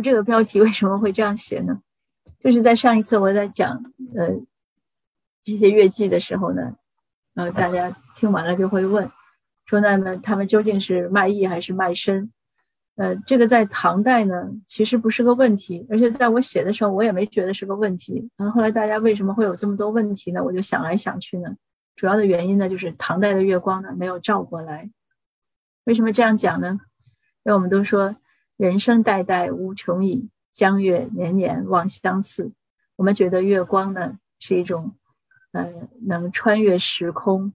这个标题为什么会这样写呢？就是在上一次我在讲呃这些乐伎的时候呢，呃，大家听完了就会问，说那么他们究竟是卖艺还是卖身？呃，这个在唐代呢，其实不是个问题，而且在我写的时候，我也没觉得是个问题。然后后来大家为什么会有这么多问题呢？我就想来想去呢，主要的原因呢，就是唐代的月光呢没有照过来。为什么这样讲呢？因为我们都说人生代代无穷已，江月年年望相似。我们觉得月光呢是一种，呃，能穿越时空，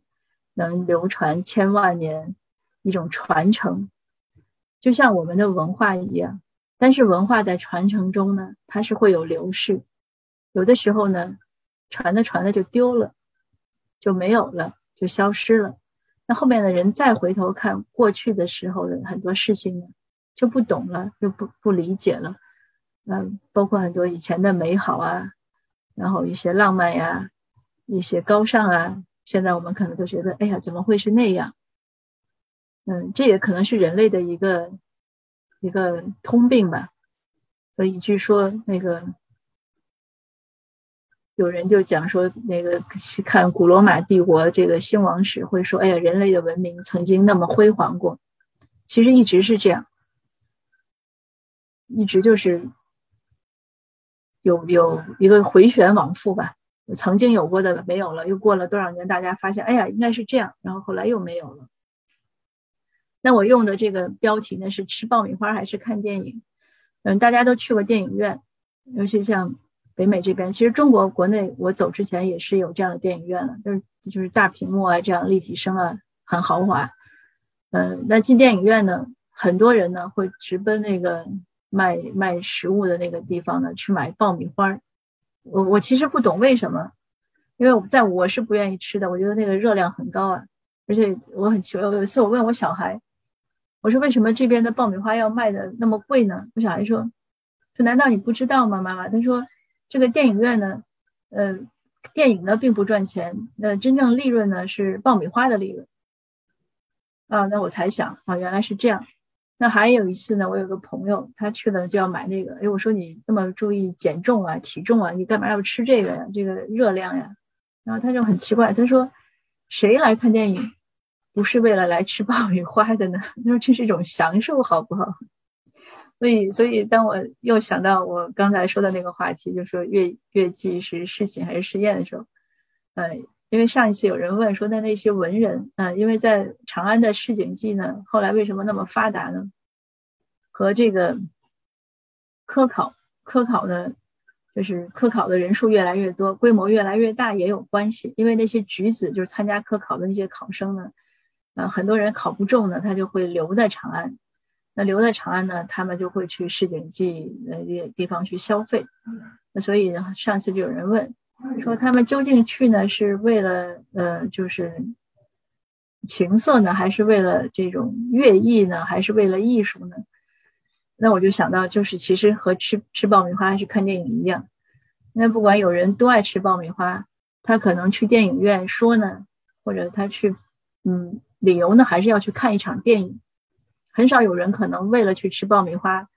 能流传千万年，一种传承。就像我们的文化一样，但是文化在传承中呢，它是会有流逝，有的时候呢，传的传的就丢了，就没有了，就消失了。那后面的人再回头看过去的时候的很多事情呢，就不懂了，就不不理解了。嗯，包括很多以前的美好啊，然后一些浪漫呀，一些高尚啊，现在我们可能都觉得，哎呀，怎么会是那样？嗯，这也可能是人类的一个一个通病吧。所以据说那个有人就讲说，那个去看古罗马帝国这个兴亡史，会说：“哎呀，人类的文明曾经那么辉煌过。”其实一直是这样，一直就是有有一个回旋往复吧。曾经有过的没有了，又过了多少年，大家发现，哎呀，应该是这样，然后后来又没有了。那我用的这个标题呢是吃爆米花还是看电影？嗯，大家都去过电影院，尤其像北美这边，其实中国国内我走之前也是有这样的电影院的，就是就是大屏幕啊，这样立体声啊，很豪华。嗯，那进电影院呢，很多人呢会直奔那个卖卖食物的那个地方呢去买爆米花。我我其实不懂为什么，因为在我是不愿意吃的，我觉得那个热量很高啊，而且我很奇怪，有一次我问我小孩。我说为什么这边的爆米花要卖的那么贵呢？我小孩说：“说难道你不知道吗，妈妈？”他说：“这个电影院呢，呃，电影呢并不赚钱，那真正利润呢是爆米花的利润。”啊，那我才想啊，原来是这样。那还有一次呢，我有个朋友，他去了就要买那个，哎，我说你那么注意减重啊、体重啊，你干嘛要吃这个呀？这个热量呀？然后他就很奇怪，他说：“谁来看电影？”不是为了来吃爆米花的呢？他说这是一种享受，好不好？所以，所以当我又想到我刚才说的那个话题，就说乐乐伎是侍寝还是试验的时候，嗯，因为上一次有人问说，那那些文人，嗯，因为在长安的市井记呢，后来为什么那么发达呢？和这个科考科考呢，就是科考的人数越来越多，规模越来越大也有关系。因为那些举子，就是参加科考的那些考生呢。啊，很多人考不中呢，他就会留在长安。那留在长安呢，他们就会去市井记那些地方去消费。那所以上次就有人问，说他们究竟去呢，是为了呃，就是情色呢，还是为了这种乐艺呢，还是为了艺术呢？那我就想到，就是其实和吃吃爆米花还是看电影一样。那不管有人多爱吃爆米花，他可能去电影院说呢，或者他去，嗯。理由呢，还是要去看一场电影。很少有人可能为了去吃爆米花，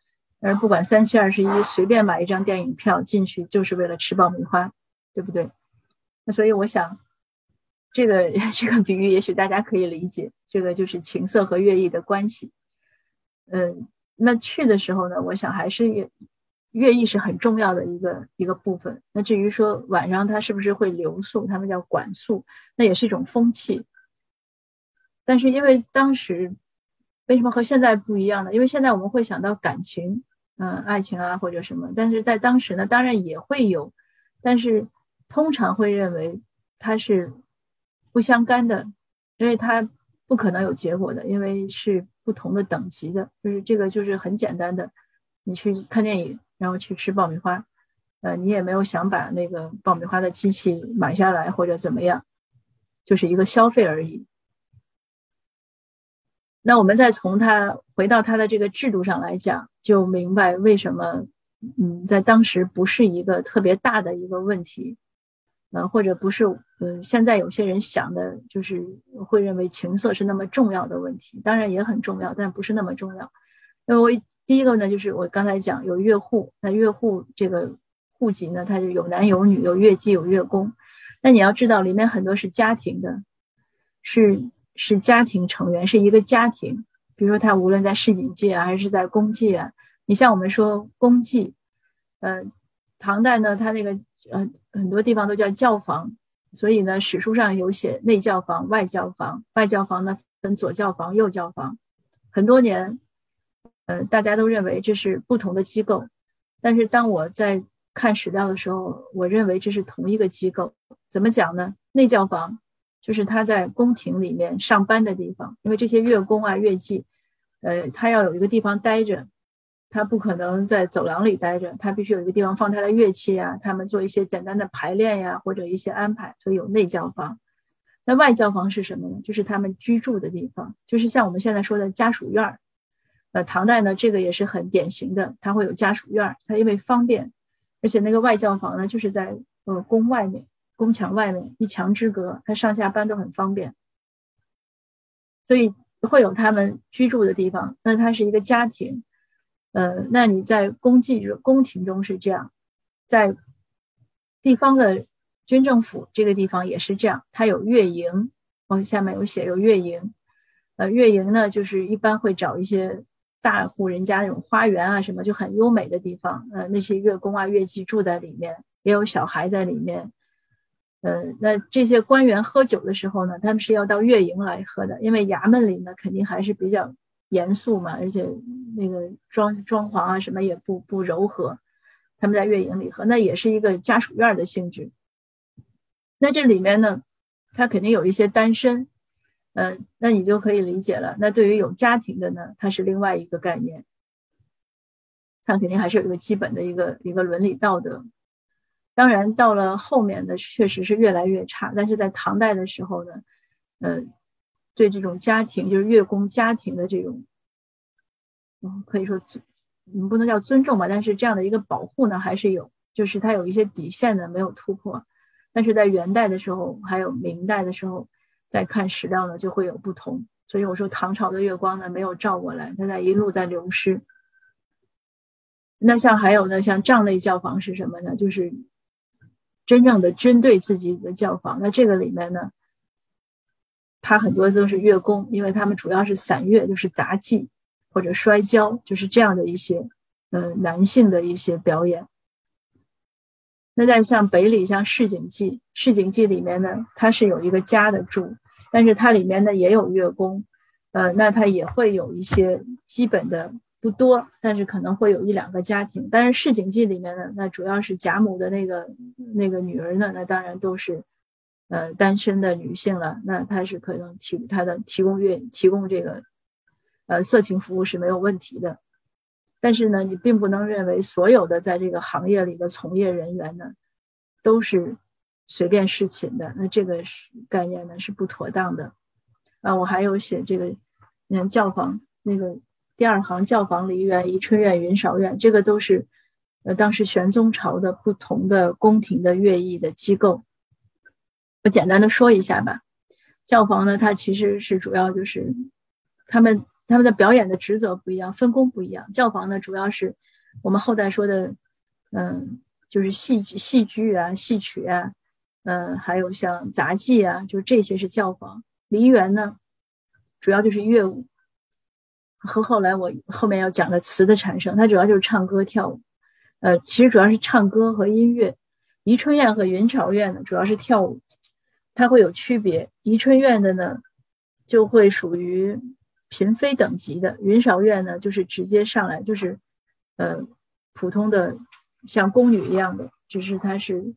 而不管三七二十一，随便买一张电影票进去，就是为了吃爆米花，对不对？那所以我想，这个这个比喻也许大家可以理解，这个就是情色和乐意的关系。嗯，那去的时候呢，我想还是乐乐意是很重要的一个一个部分。那至于说晚上它是不是会留宿，他们叫管宿，那也是一种风气。但是因为当时为什么和现在不一样呢？因为现在我们会想到感情，嗯，爱情啊或者什么，但是在当时呢，当然也会有，但是通常会认为它是不相干的，因为它不可能有结果的，因为是不同的等级的。就是这个就是很简单的，你去看电影，然后去吃爆米花，呃，你也没有想把那个爆米花的机器买下来或者怎么样，就是一个消费而已。那我们再从他回到他的这个制度上来讲，就明白为什么，嗯，在当时不是一个特别大的一个问题，呃，或者不是，嗯，现在有些人想的就是会认为情色是那么重要的问题，当然也很重要，但不是那么重要。那我第一个呢，就是我刚才讲有乐户，那乐户这个户籍呢，它就有男有女，有乐伎有乐工。那你要知道，里面很多是家庭的，是是家庭成员，是一个家庭。比如说，他无论在市井界啊，还是在公祭啊，你像我们说公祭，呃，唐代呢，他那个呃很多地方都叫教坊，所以呢，史书上有写内教坊、外教坊。外教坊呢分左教坊、右教坊。很多年，呃，大家都认为这是不同的机构，但是当我在看史料的时候，我认为这是同一个机构。怎么讲呢？内教坊就是他在宫廷里面上班的地方，因为这些乐工啊、乐伎，呃，他要有一个地方待着，他不可能在走廊里待着，他必须有一个地方放他的乐器啊，他们做一些简单的排练呀，或者一些安排，所以有内教房。那外教房是什么呢？就是他们居住的地方，就是像我们现在说的家属院儿。呃，唐代呢，这个也是很典型的，它会有家属院儿，它因为方便，而且那个外教房呢，就是在呃宫外面。宫墙外面一墙之隔，他上下班都很方便，所以会有他们居住的地方。那它是一个家庭，呃，那你在宫妓宫廷中是这样，在地方的军政府这个地方也是这样，它有乐营，哦，下面有写有乐营，呃，乐营呢就是一般会找一些大户人家那种花园啊什么就很优美的地方，呃，那些乐工啊乐伎住在里面，也有小孩在里面。呃，那这些官员喝酒的时候呢，他们是要到乐营来喝的，因为衙门里呢肯定还是比较严肃嘛，而且那个装装潢啊什么也不不柔和，他们在月影里喝，那也是一个家属院的性质。那这里面呢，他肯定有一些单身，嗯，那你就可以理解了。那对于有家庭的呢，它是另外一个概念，他肯定还是有一个基本的一个一个伦理道德。当然，到了后面的，确实是越来越差。但是在唐代的时候呢，呃，对这种家庭，就是乐工家庭的这种，嗯，可以说尊，嗯，不能叫尊重吧，但是这样的一个保护呢，还是有，就是它有一些底线的没有突破。但是在元代的时候，还有明代的时候，再看史料呢，就会有不同。所以我说，唐朝的月光呢，没有照过来，它在一路在流失。那像还有呢，像帐内教坊是什么呢？就是。真正的针对自己的教坊，那这个里面呢，它很多都是乐工，因为他们主要是散乐，就是杂技或者摔跤，就是这样的一些，嗯，男性的一些表演。那在像北里，像市井记，市井记里面呢，它是有一个家的住，但是它里面呢也有乐工，呃，那它也会有一些基本的。不多，但是可能会有一两个家庭。但是市井记里面呢，那主要是贾母的那个那个女儿呢，那当然都是呃单身的女性了。那她是可能提她的提供乐提供这个呃色情服务是没有问题的。但是呢，你并不能认为所有的在这个行业里的从业人员呢都是随便侍寝的。那这个是概念呢是不妥当的。啊，我还有写这个，你看教坊那个。第二行教坊、梨园、宜春院、云韶院，这个都是呃当时玄宗朝的不同的宫廷的乐艺的机构。我简单的说一下吧。教坊呢，它其实是主要就是他们他们的表演的职责不一样，分工不一样。教坊呢，主要是我们后代说的，嗯，就是戏戏剧啊、戏曲啊，嗯，还有像杂技啊，就是这些是教坊。梨园呢，主要就是乐舞。和后来我后面要讲的词的产生，它主要就是唱歌跳舞，呃，其实主要是唱歌和音乐。宜春院和云朝院呢，主要是跳舞，它会有区别。宜春院的呢，就会属于嫔妃等级的；云韶院呢，就是直接上来就是，呃，普通的像宫女一样的，只是她是，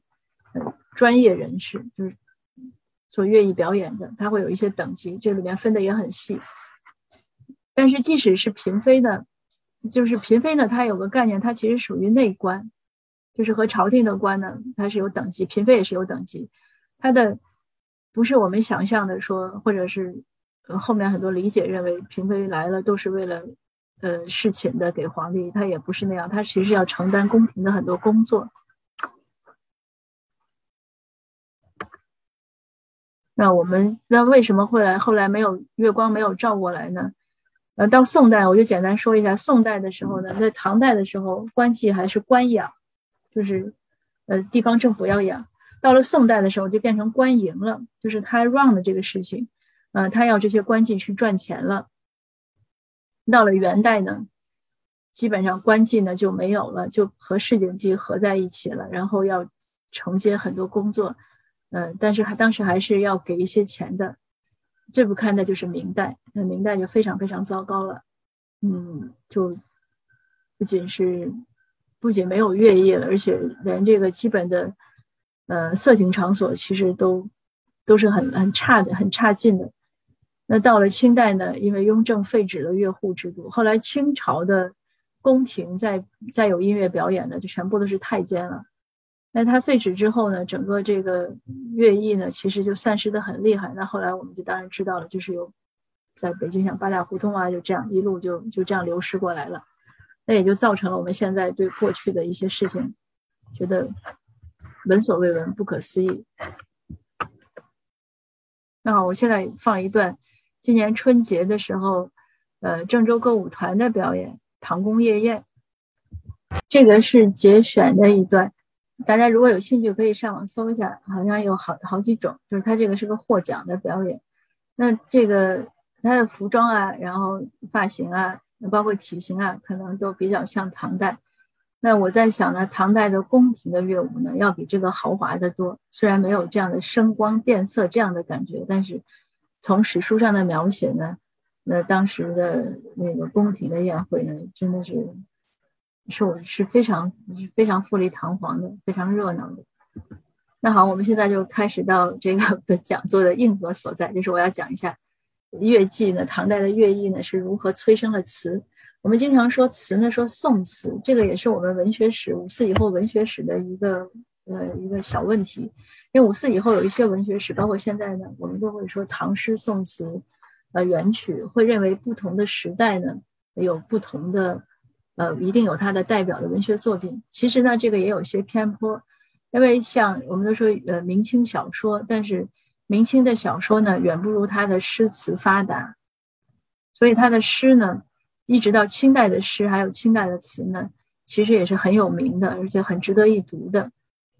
呃，专业人士，就是做乐艺表演的，它会有一些等级，这里面分的也很细。但是，即使是嫔妃呢，就是嫔妃呢，她有个概念，她其实属于内官，就是和朝廷的官呢，它是有等级，嫔妃也是有等级。她的不是我们想象的说，或者是后面很多理解认为嫔妃来了都是为了呃侍寝的给皇帝，他也不是那样，他其实要承担宫廷的很多工作。那我们那为什么会来后来没有月光没有照过来呢？呃，到宋代我就简单说一下，宋代的时候呢，在唐代的时候，官妓还是官养，就是呃地方政府要养。到了宋代的时候，就变成官营了，就是他 run 的这个事情，呃，他要这些官妓去赚钱了。到了元代呢，基本上官妓呢就没有了，就和市井妓合在一起了，然后要承接很多工作，嗯，但是还当时还是要给一些钱的。最不堪的就是明代，那明代就非常非常糟糕了，嗯，就不仅是不仅没有乐艺了，而且连这个基本的。呃，色情场所其实都都是很很差的，很差劲的。那到了清代呢，因为雍正废止了乐户制度，后来清朝的宫廷再再有音乐表演的，就全部都是太监了。那他废止之后呢，整个这个乐艺呢，其实就散失的很厉害。那后来我们就当然知道了，就是有在北京像八大胡同啊，就这样一路就就这样流失过来了。那也就造成了我们现在对过去的一些事情觉得。闻所未闻，不可思议。那好，我现在放一段今年春节的时候，呃，郑州歌舞团的表演《唐宫夜宴》。这个是节选的一段，大家如果有兴趣，可以上网搜一下，好像有好好几种。就是他这个是个获奖的表演，那这个他的服装啊，然后发型啊，包括体型啊，可能都比较像唐代。那我在想呢，唐代的宫廷的乐舞呢，要比这个豪华的多。虽然没有这样的声光电色这样的感觉，但是从史书上的描写呢，那当时的那个宫廷的宴会呢，真的是是我是非常非常富丽堂皇的，非常热闹的。那好，我们现在就开始到这个讲座的硬核所在，就是我要讲一下乐伎呢，唐代的乐艺呢是如何催生了词。我们经常说词呢，说宋词，这个也是我们文学史五四以后文学史的一个呃一个小问题。因为五四以后有一些文学史，包括现在呢，我们都会说唐诗宋词，呃元曲，会认为不同的时代呢有不同的呃一定有它的代表的文学作品。其实呢，这个也有些偏颇，因为像我们都说呃明清小说，但是明清的小说呢远不如他的诗词发达，所以他的诗呢。一直到清代的诗，还有清代的词呢，其实也是很有名的，而且很值得一读的。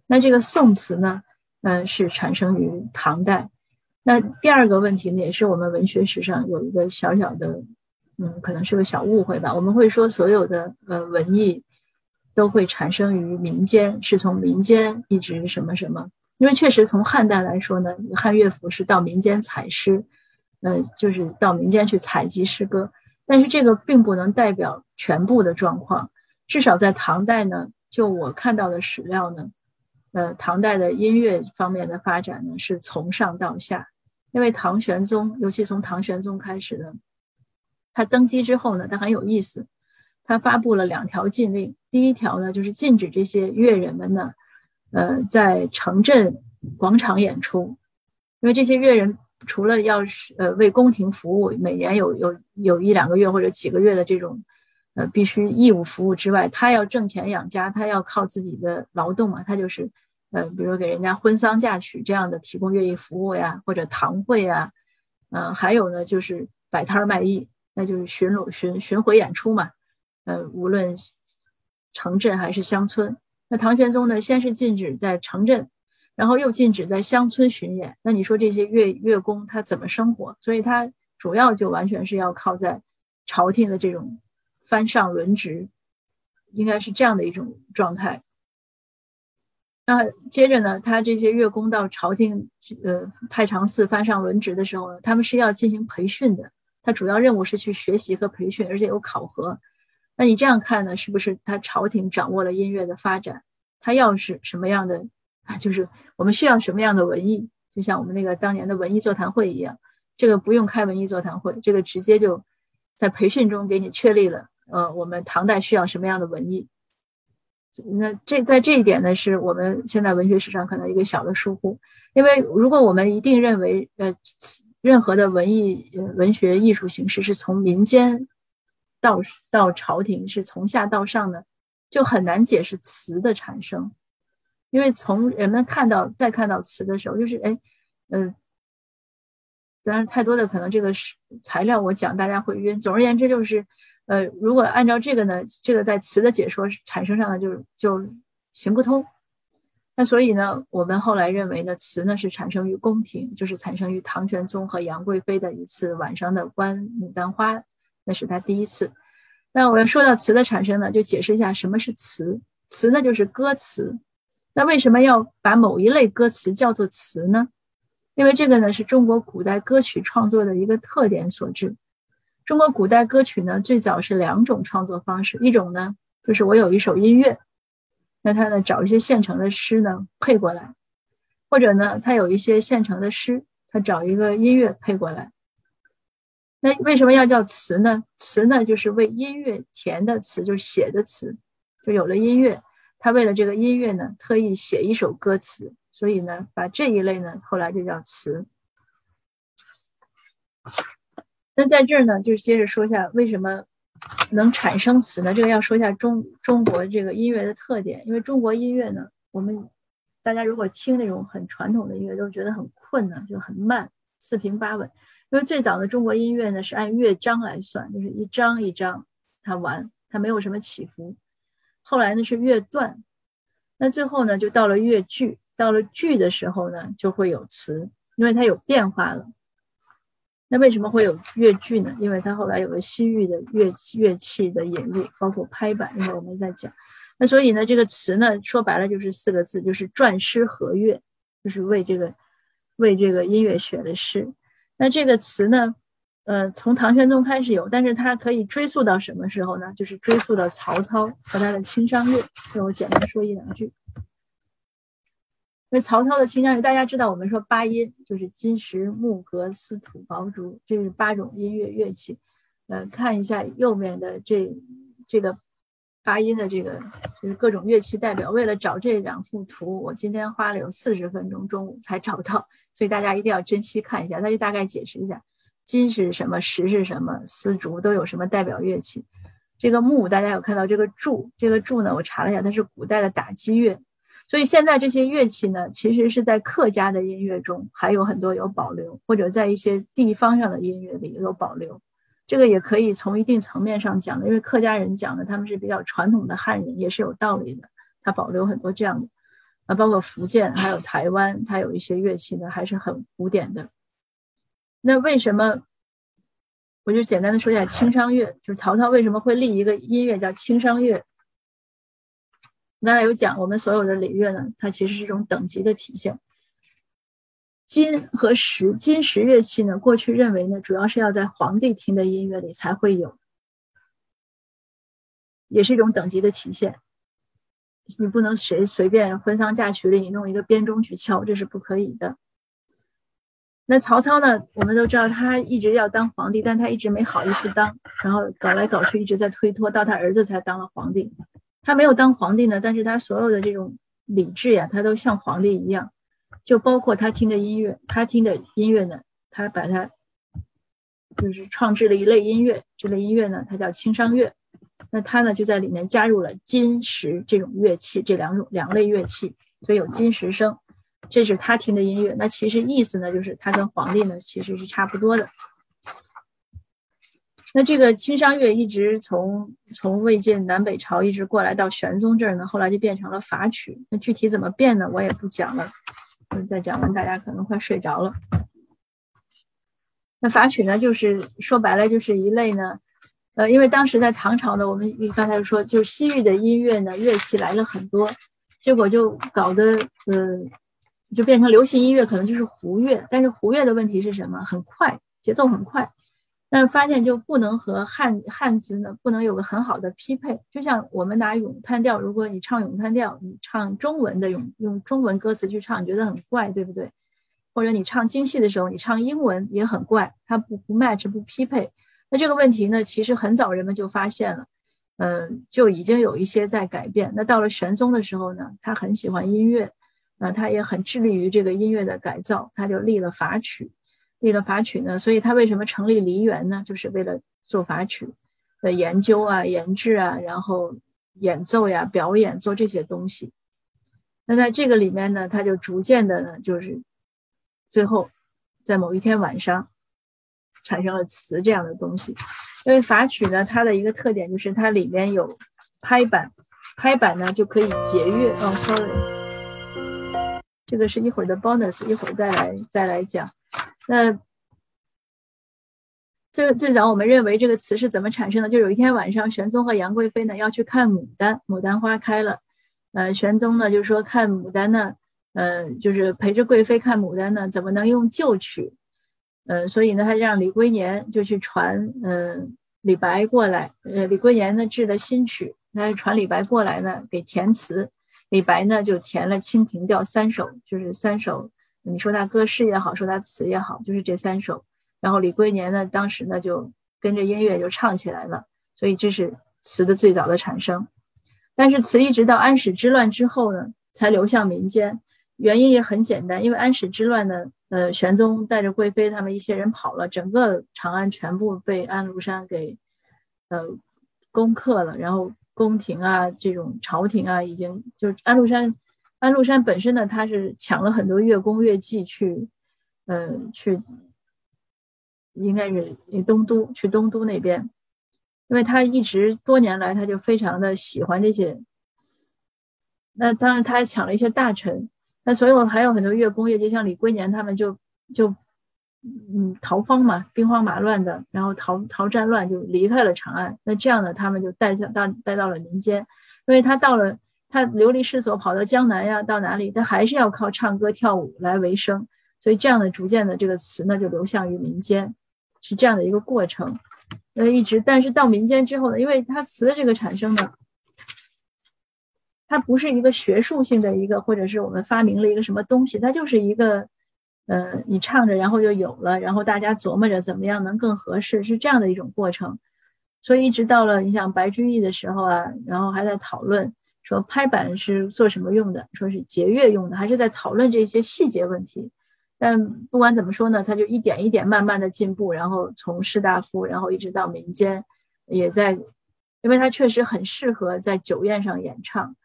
那这个宋词呢，嗯，是产生于唐代。那第二个问题呢，也是我们文学史上有一个小小的，嗯，可能是个小误会吧。我们会说所有的呃文艺都会产生于民间，是从民间一直什么什么。因为确实从汉代来说呢，汉乐府是到民间采诗，嗯，就是到民间去采集诗歌。但是这个并不能代表全部的状况，至少在唐代呢，就我看到的史料呢，呃，唐代的音乐方面的发展呢是从上到下，因为唐玄宗，尤其从唐玄宗开始呢，他登基之后呢，他很有意思，他发布了两条禁令，第一条呢就是禁止这些乐人们呢，呃，在城镇广场演出，因为这些乐人。除了要是呃为宫廷服务，每年有有有一两个月或者几个月的这种，呃必须义务服务之外，他要挣钱养家，他要靠自己的劳动嘛，他就是，呃比如给人家婚丧嫁娶这样的提供乐艺服务呀，或者堂会呀，嗯还有呢就是摆摊卖艺，那就是巡逻巡巡回演出嘛，呃无论城镇还是乡村，那唐玄宗呢先是禁止在城镇。然后又禁止在乡村巡演，那你说这些乐乐工他怎么生活？所以他主要就完全是要靠在朝廷的这种翻上轮值，应该是这样的一种状态。那接着呢，他这些乐工到朝廷呃太常寺翻上轮值的时候呢，他们是要进行培训的，他主要任务是去学习和培训，而且有考核。那你这样看呢，是不是他朝廷掌握了音乐的发展？他要是什么样的？就是我们需要什么样的文艺，就像我们那个当年的文艺座谈会一样，这个不用开文艺座谈会，这个直接就在培训中给你确立了。呃，我们唐代需要什么样的文艺？那这在这一点呢，是我们现在文学史上可能一个小的疏忽。因为如果我们一定认为，呃，任何的文艺文学艺术形式是从民间到到朝廷，是从下到上的，就很难解释词的产生。因为从人们看到再看到词的时候，就是哎，嗯，当然太多的可能这个是材料我讲大家会晕。总而言之就是，呃，如果按照这个呢，这个在词的解说产生上呢，就就行不通。那所以呢，我们后来认为呢，词呢是产生于宫廷，就是产生于唐玄宗和杨贵妃的一次晚上的观牡丹花，那是他第一次。那我要说到词的产生呢，就解释一下什么是词。词呢就是歌词。那为什么要把某一类歌词叫做词呢？因为这个呢是中国古代歌曲创作的一个特点所致。中国古代歌曲呢最早是两种创作方式，一种呢就是我有一首音乐。那他呢，找一些现成的诗呢配过来，或者呢，他有一些现成的诗，他找一个音乐配过来。那为什么要叫词呢？词呢，就是为音乐填的词，就是写的词，就有了音乐，他为了这个音乐呢，特意写一首歌词，所以呢，把这一类呢，后来就叫词。那在这儿呢，就是接着说一下为什么。能产生词呢？这个要说一下中中国这个音乐的特点，因为中国音乐呢，我们大家如果听那种很传统的音乐，都觉得很困难，就很慢，四平八稳。因为最早的中国音乐呢是按乐章来算，就是一章一章它完，它没有什么起伏。后来呢是乐段，那最后呢就到了乐句，到了句的时候呢就会有词，因为它有变化了。那为什么会有乐句呢？因为它后来有了西域的乐器乐器的引入，包括拍板，一会儿我们再讲。那所以呢，这个词呢，说白了就是四个字，就是篆诗和乐，就是为这个为这个音乐写的诗。那这个词呢，呃，从唐玄宗开始有，但是它可以追溯到什么时候呢？就是追溯到曹操和他的《青商乐》。那我简单说一两句。因为曹操的清商乐，大家知道，我们说八音就是金石木革丝土毛竹，这是八种音乐乐器。呃，看一下右面的这这个八音的这个就是各种乐器代表。为了找这两幅图，我今天花了有四十分钟，中午才找到，所以大家一定要珍惜看一下。他就大概解释一下，金是什么，石是什么，丝竹都有什么代表乐器。这个木，大家有看到这个柱，这个柱呢，我查了一下，它是古代的打击乐。所以现在这些乐器呢，其实是在客家的音乐中还有很多有保留，或者在一些地方上的音乐里有保留。这个也可以从一定层面上讲的，因为客家人讲的他们是比较传统的汉人，也是有道理的。他保留很多这样的，啊，包括福建还有台湾，它有一些乐器呢还是很古典的。那为什么？我就简单的说一下清商乐，就是曹操为什么会立一个音乐叫清商乐？刚才有讲，我们所有的礼乐呢，它其实是一种等级的体现。金和石，金石乐器呢，过去认为呢，主要是要在皇帝听的音乐里才会有，也是一种等级的体现。你不能谁随便婚丧嫁娶里你弄一个编钟去敲，这是不可以的。那曹操呢，我们都知道他一直要当皇帝，但他一直没好意思当，然后搞来搞去一直在推脱，到他儿子才当了皇帝。他没有当皇帝呢，但是他所有的这种礼制呀，他都像皇帝一样，就包括他听的音乐，他听的音乐呢，他把它就是创制了一类音乐，这类音乐呢，它叫清商乐，那他呢就在里面加入了金石这种乐器，这两种两类乐器，所以有金石声，这是他听的音乐。那其实意思呢，就是他跟皇帝呢其实是差不多的。那这个清商乐一直从从魏晋南北朝一直过来到玄宗这儿呢，后来就变成了法曲。那具体怎么变呢？我也不讲了，再讲完大家可能快睡着了。那法曲呢，就是说白了就是一类呢，呃，因为当时在唐朝呢，我们刚才说就是西域的音乐呢，乐器来了很多，结果就搞得呃，就变成流行音乐，可能就是胡乐。但是胡乐的问题是什么？很快，节奏很快。但发现就不能和汉汉字呢，不能有个很好的匹配。就像我们拿咏叹调，如果你唱咏叹调，你唱中文的咏用中文歌词去唱，你觉得很怪，对不对？或者你唱京戏的时候，你唱英文也很怪，它不不 match 不匹配。那这个问题呢，其实很早人们就发现了，嗯，就已经有一些在改变。那到了玄宗的时候呢，他很喜欢音乐，啊，他也很致力于这个音乐的改造，他就立了法曲。立了法曲呢，所以他为什么成立梨园呢？就是为了做法曲的研究啊、研制啊，然后演奏呀、表演做这些东西。那在这个里面呢，他就逐渐的呢，就是最后在某一天晚上，产生了词这样的东西。因为法曲呢，它的一个特点就是它里面有拍板，拍板呢就可以节乐。哦，sorry，这个是一会儿的 bonus，一会儿再来再来讲。那最最早我们认为这个词是怎么产生的？就有一天晚上，玄宗和杨贵妃呢要去看牡丹，牡丹花开了。呃，玄宗呢就说看牡丹呢，呃，就是陪着贵妃看牡丹呢，怎么能用旧曲？呃，所以呢，他让李龟年就去传，嗯，李白过来。呃，李龟年呢制了新曲，他传李白过来呢，给填词。李白呢就填了《清平调》三首，就是三首。你说他歌诗也好，说他词也好，就是这三首。然后李龟年呢，当时呢就跟着音乐就唱起来了。所以这是词的最早的产生。但是词一直到安史之乱之后呢，才流向民间。原因也很简单，因为安史之乱呢。呃，玄宗带着贵妃他们一些人跑了，整个长安全部被安禄山给呃攻克了。然后宫廷啊，这种朝廷啊，已经就是安禄山，安禄山本身呢，他是抢了很多乐工乐伎去，呃，去应该是东都，去东都那边，因为他一直多年来他就非常的喜欢这些。那当然，他还抢了一些大臣。那所以，我还有很多乐工乐伎，像李龟年他们就就嗯逃荒嘛，兵荒马乱的，然后逃逃战乱就离开了长安。那这样呢，他们就带到带到了民间，因为他到了他流离失所，跑到江南呀，到哪里他还是要靠唱歌跳舞来为生。所以这样的逐渐的这个词呢，就流向于民间，是这样的一个过程。那，一直但是到民间之后呢，因为它词的这个产生呢。它不是一个学术性的一个，或者是我们发明了一个什么东西，它就是一个，呃，你唱着，然后就有了，然后大家琢磨着怎么样能更合适，是这样的一种过程。所以一直到了你像白居易的时候啊，然后还在讨论说拍板是做什么用的，说是节乐用的，还是在讨论这些细节问题。但不管怎么说呢，他就一点一点慢慢的进步，然后从士大夫，然后一直到民间，也在，因为他确实很适合在酒宴上演唱。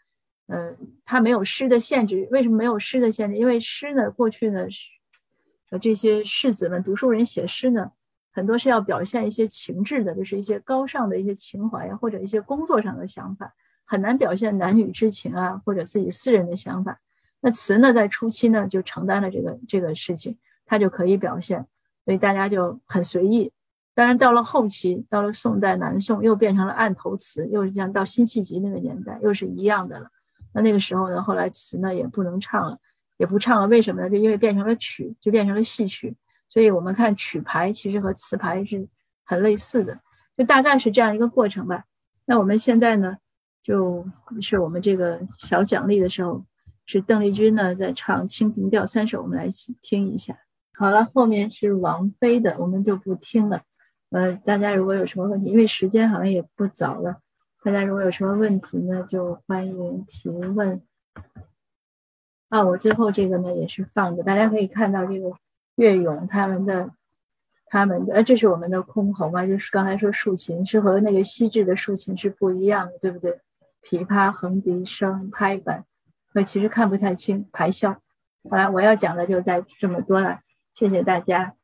嗯，他没有诗的限制。为什么没有诗的限制？因为诗呢，过去呢，呃，这些士子们、读书人写诗呢，很多是要表现一些情志的，就是一些高尚的一些情怀呀，或者一些工作上的想法，很难表现男女之情啊，或者自己私人的想法。那词呢，在初期呢，就承担了这个这个事情，它就可以表现，所以大家就很随意。当然，到了后期，到了宋代、南宋，又变成了案头词，又是像到辛弃疾那个年代，又是一样的了。那那个时候呢，后来词呢也不能唱了，也不唱了。为什么呢？就因为变成了曲，就变成了戏曲。所以我们看曲牌其实和词牌是很类似的，就大概是这样一个过程吧。那我们现在呢，就是我们这个小奖励的时候，是邓丽君呢在唱《清平调》三首，我们来听一下。好了，后面是王菲的，我们就不听了。呃，大家如果有什么问题，因为时间好像也不早了。大家如果有什么问题呢，就欢迎提问。啊，我最后这个呢也是放着，大家可以看到这个乐咏他们的他们的，呃，这是我们的箜篌嘛，就是刚才说竖琴是和那个西制的竖琴是不一样的，对不对？琵琶、横笛声、拍板，我其实看不太清排箫。好了，我要讲的就在这么多了，谢谢大家。